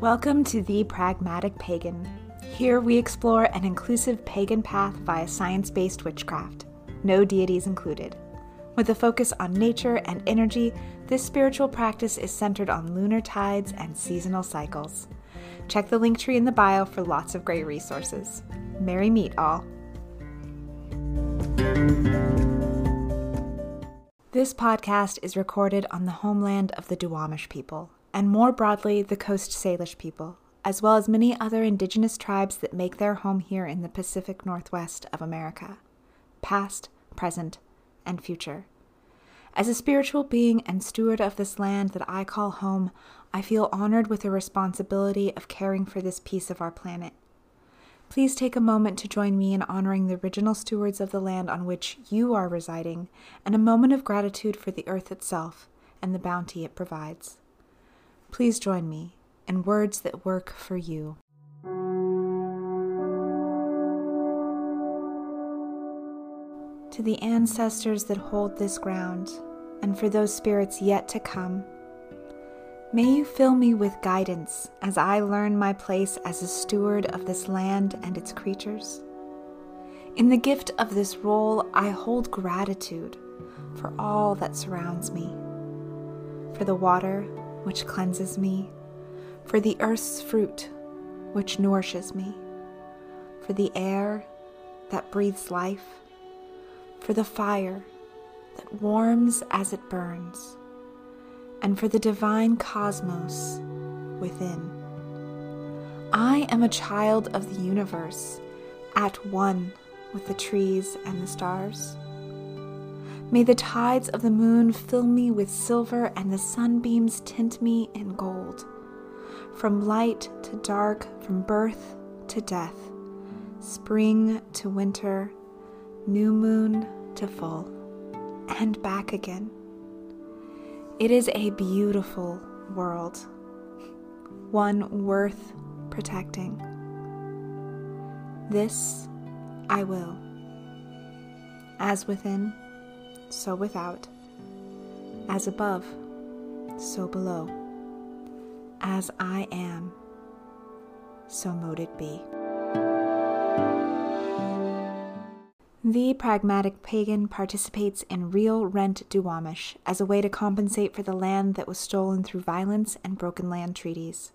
Welcome to The Pragmatic Pagan. Here we explore an inclusive pagan path via science based witchcraft, no deities included. With a focus on nature and energy, this spiritual practice is centered on lunar tides and seasonal cycles. Check the link tree in the bio for lots of great resources. Merry meet all. This podcast is recorded on the homeland of the Duwamish people, and more broadly, the Coast Salish people, as well as many other indigenous tribes that make their home here in the Pacific Northwest of America, past, present, and future. As a spiritual being and steward of this land that I call home, I feel honored with the responsibility of caring for this piece of our planet. Please take a moment to join me in honoring the original stewards of the land on which you are residing and a moment of gratitude for the earth itself and the bounty it provides. Please join me in words that work for you. To the ancestors that hold this ground, and for those spirits yet to come, may you fill me with guidance as I learn my place as a steward of this land and its creatures. In the gift of this role, I hold gratitude for all that surrounds me, for the water which cleanses me, for the earth's fruit which nourishes me, for the air that breathes life, for the fire that warms as it burns, and for the divine cosmos within. I am a child of the universe, at one with the trees and the stars. May the tides of the moon fill me with silver and the sunbeams tint me in gold. From light to dark, from birth to death, spring to winter, new moon to full, and back again. It is a beautiful world, one worth protecting. This I will. As within, so without. As above, so below. As I am, so mote it be. The pragmatic pagan participates in real rent Duwamish as a way to compensate for the land that was stolen through violence and broken land treaties.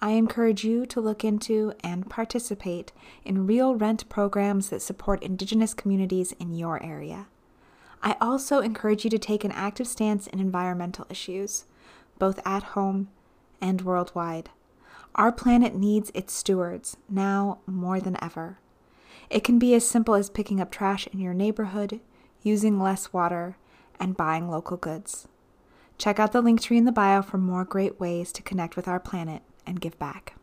I encourage you to look into and participate in real rent programs that support Indigenous communities in your area. I also encourage you to take an active stance in environmental issues, both at home and worldwide. Our planet needs its stewards now more than ever. It can be as simple as picking up trash in your neighborhood, using less water, and buying local goods. Check out the link tree in the bio for more great ways to connect with our planet and give back.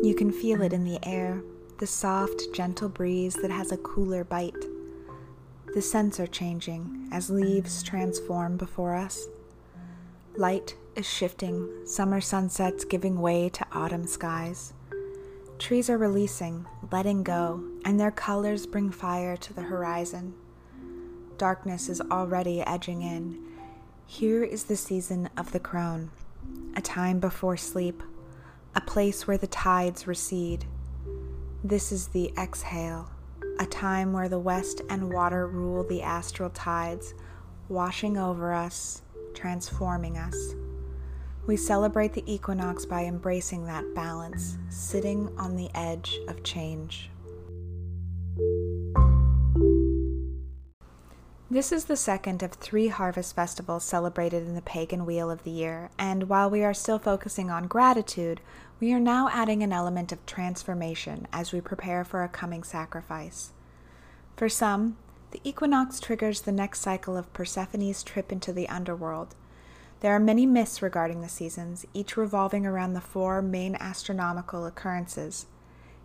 You can feel it in the air, the soft, gentle breeze that has a cooler bite. The scents are changing as leaves transform before us. Light is shifting, summer sunsets giving way to autumn skies. Trees are releasing, letting go, and their colors bring fire to the horizon. Darkness is already edging in. Here is the season of the crone, a time before sleep, a place where the tides recede. This is the exhale, a time where the west and water rule the astral tides, washing over us, transforming us. We celebrate the equinox by embracing that balance, sitting on the edge of change. This is the second of three harvest festivals celebrated in the pagan wheel of the year, and while we are still focusing on gratitude, we are now adding an element of transformation as we prepare for a coming sacrifice. For some, the equinox triggers the next cycle of Persephone's trip into the underworld. There are many myths regarding the seasons, each revolving around the four main astronomical occurrences.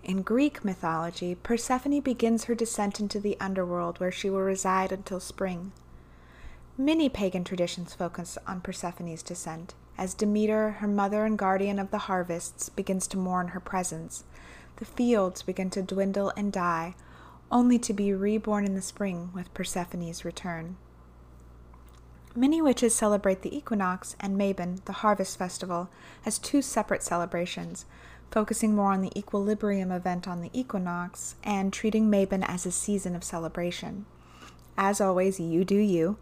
In Greek mythology, Persephone begins her descent into the underworld where she will reside until spring. Many pagan traditions focus on Persephone's descent, as Demeter, her mother and guardian of the harvests, begins to mourn her presence. The fields begin to dwindle and die, only to be reborn in the spring with Persephone's return. Many witches celebrate the equinox and Mabon, the harvest festival, as two separate celebrations, focusing more on the equilibrium event on the equinox and treating Mabon as a season of celebration. As always, you do you.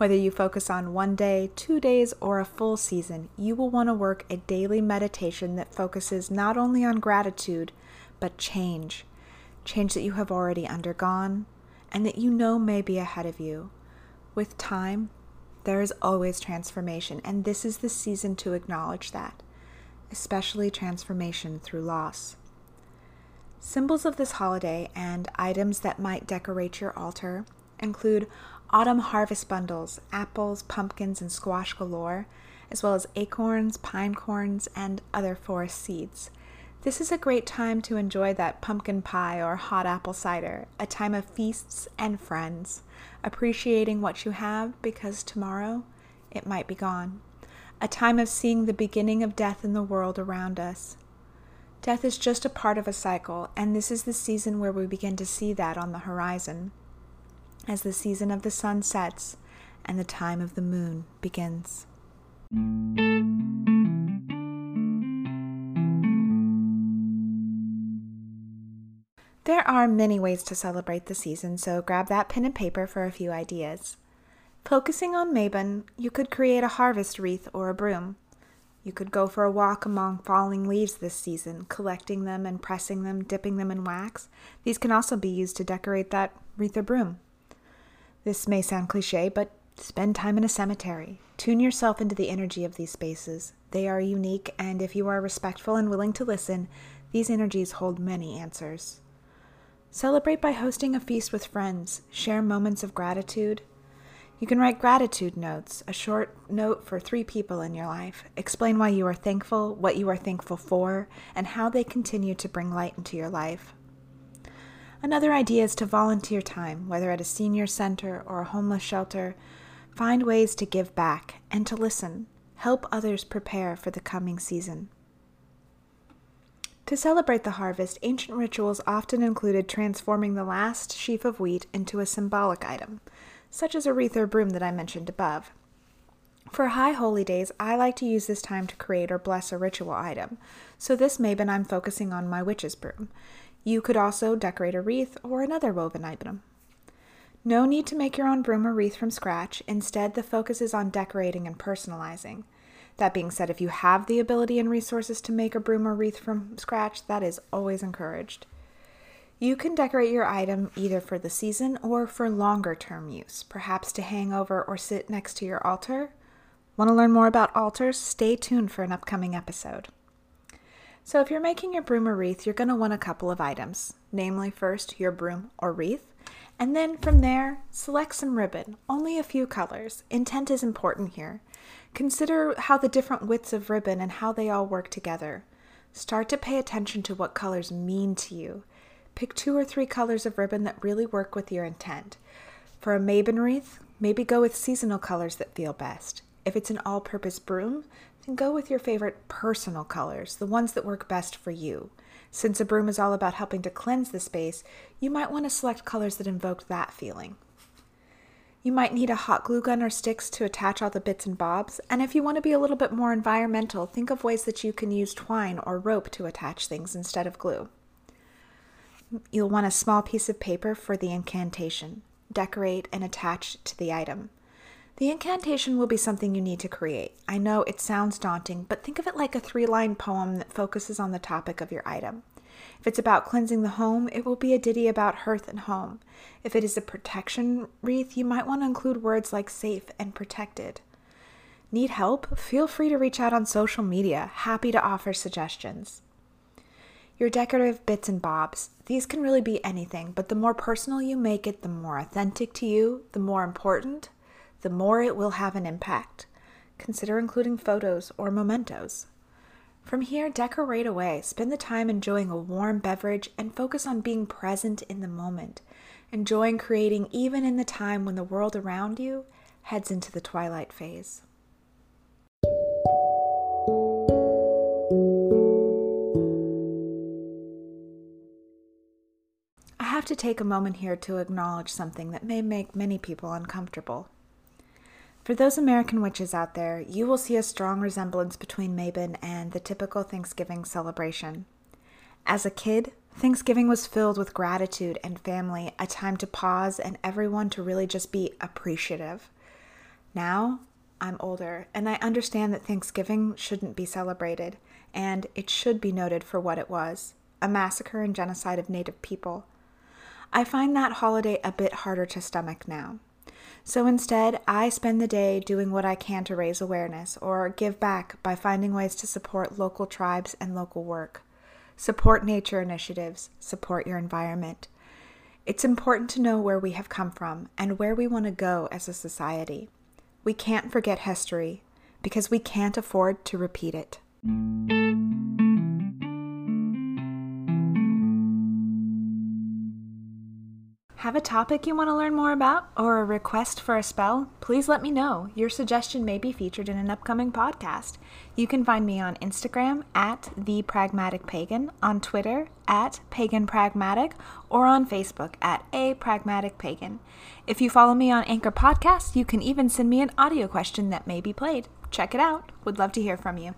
Whether you focus on one day, two days, or a full season, you will want to work a daily meditation that focuses not only on gratitude, but change. Change that you have already undergone and that you know may be ahead of you. With time, there is always transformation, and this is the season to acknowledge that, especially transformation through loss. Symbols of this holiday and items that might decorate your altar include autumn harvest bundles, apples, pumpkins, and squash galore, as well as acorns, pine cones, and other forest seeds. This is a great time to enjoy that pumpkin pie or hot apple cider, a time of feasts and friends, appreciating what you have because tomorrow it might be gone, a time of seeing the beginning of death in the world around us. Death is just a part of a cycle, and this is the season where we begin to see that on the horizon as the season of the sun sets and the time of the moon begins. There are many ways to celebrate the season, so grab that pen and paper for a few ideas. Focusing on Mabon, you could create a harvest wreath or a broom. You could go for a walk among falling leaves this season, collecting them and pressing them, dipping them in wax. These can also be used to decorate that wreath or broom. This may sound cliche, but spend time in a cemetery. Tune yourself into the energy of these spaces. They are unique, and if you are respectful and willing to listen, these energies hold many answers. Celebrate by hosting a feast with friends. Share moments of gratitude. You can write gratitude notes, a short note for three people in your life. Explain why you are thankful, what you are thankful for, and how they continue to bring light into your life. Another idea is to volunteer time, whether at a senior center or a homeless shelter. Find ways to give back and to listen. Help others prepare for the coming season. To celebrate the harvest, ancient rituals often included transforming the last sheaf of wheat into a symbolic item, such as a wreath or broom that I mentioned above. For high holy days, I like to use this time to create or bless a ritual item. So this Mabon I'm focusing on my witch's broom. You could also decorate a wreath or another woven item. No need to make your own broom or wreath from scratch. Instead, the focus is on decorating and personalizing. That being said, if you have the ability and resources to make a broom or wreath from scratch, that is always encouraged. You can decorate your item either for the season or for longer term use, perhaps to hang over or sit next to your altar. Want to learn more about altars? Stay tuned for an upcoming episode. So, if you're making your broom or wreath, you're going to want a couple of items. Namely, first, your broom or wreath, and then from there, select some ribbon, only a few colors. Intent is important here. Consider how the different widths of ribbon and how they all work together. Start to pay attention to what colors mean to you. Pick two or three colors of ribbon that really work with your intent. For a Mabon wreath, maybe go with seasonal colors that feel best. If it's an all purpose broom, then go with your favorite personal colors, the ones that work best for you. Since a broom is all about helping to cleanse the space, you might want to select colors that invoke that feeling. You might need a hot glue gun or sticks to attach all the bits and bobs, and if you want to be a little bit more environmental, think of ways that you can use twine or rope to attach things instead of glue. You'll want a small piece of paper for the incantation. Decorate and attach to the item. The incantation will be something you need to create. I know it sounds daunting, but think of it like a three line poem that focuses on the topic of your item. If it's about cleansing the home, it will be a ditty about hearth and home. If it is a protection wreath, you might want to include words like safe and protected. Need help? Feel free to reach out on social media. Happy to offer suggestions. Your decorative bits and bobs. These can really be anything, but the more personal you make it, the more authentic to you, the more important, the more it will have an impact. Consider including photos or mementos. From here, decorate away. Spend the time enjoying a warm beverage and focus on being present in the moment, enjoying creating even in the time when the world around you heads into the twilight phase. I have to take a moment here to acknowledge something that may make many people uncomfortable. For those American witches out there, you will see a strong resemblance between Mabon and the typical Thanksgiving celebration. As a kid, Thanksgiving was filled with gratitude and family, a time to pause and everyone to really just be appreciative. Now, I'm older and I understand that Thanksgiving shouldn't be celebrated, and it should be noted for what it was a massacre and genocide of Native people. I find that holiday a bit harder to stomach now. So instead, I spend the day doing what I can to raise awareness or give back by finding ways to support local tribes and local work. Support nature initiatives, support your environment. It's important to know where we have come from and where we want to go as a society. We can't forget history because we can't afford to repeat it. Have a topic you want to learn more about or a request for a spell? Please let me know. Your suggestion may be featured in an upcoming podcast. You can find me on Instagram at the Pragmatic Pagan, on Twitter at Pagan Pragmatic, or on Facebook at a Pragmatic Pagan. If you follow me on Anchor Podcast, you can even send me an audio question that may be played. Check it out. Would love to hear from you.